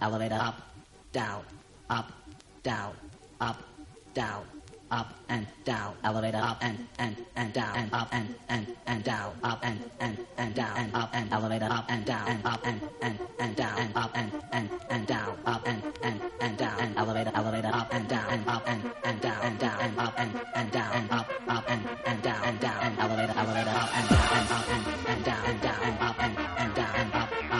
elevator, up, down, up, down, up, down, up and down, elevator, up and and and down, and up and and and down, up and and and down, and up and elevator, up and down, and up and and and down, and up and and and down, up and and and down, and elevator, elevator, up and down, and up and and down, and down, and up and and down, and up up and and down, and down, and elevator, elevator, up and down, and up and and down, and down, and up and and down, and up up.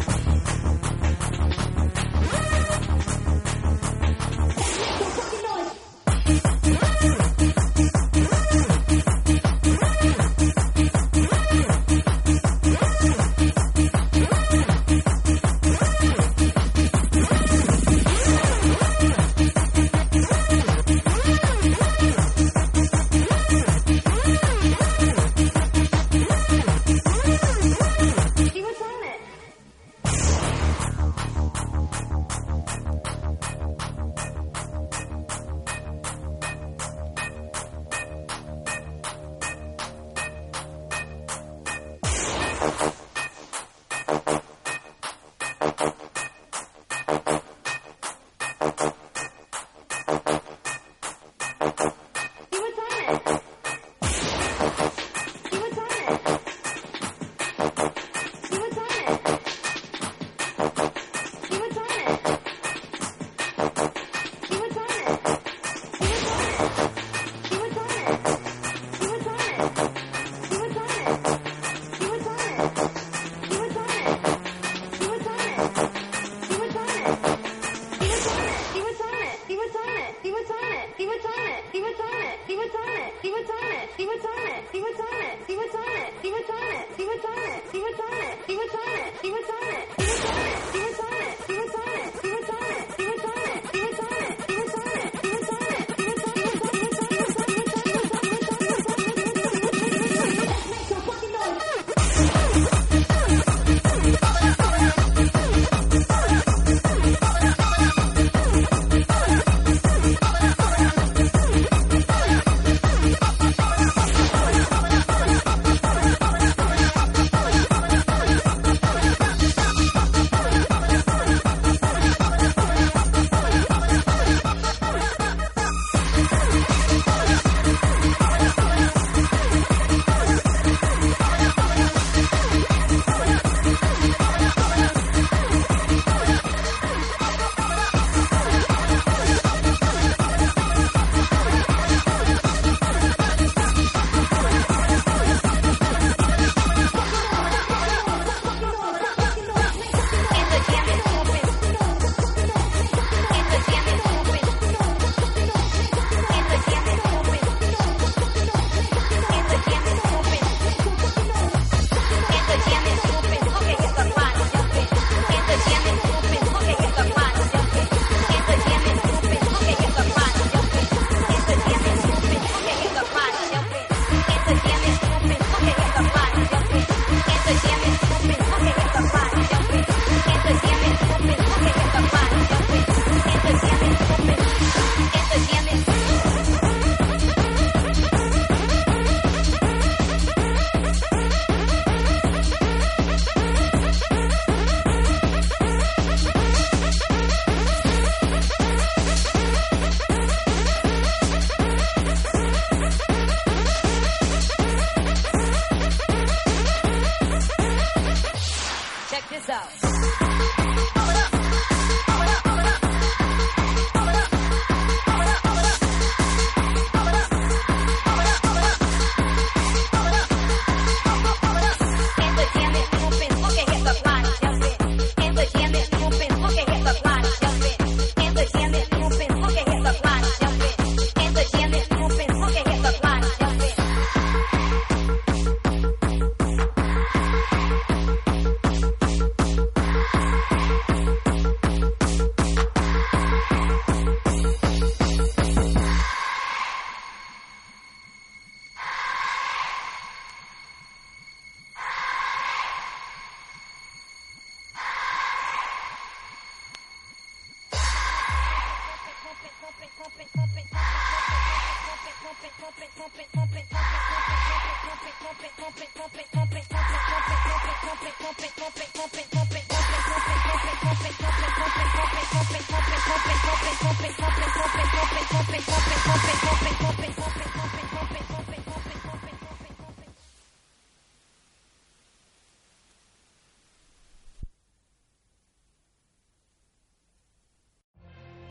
Check this out.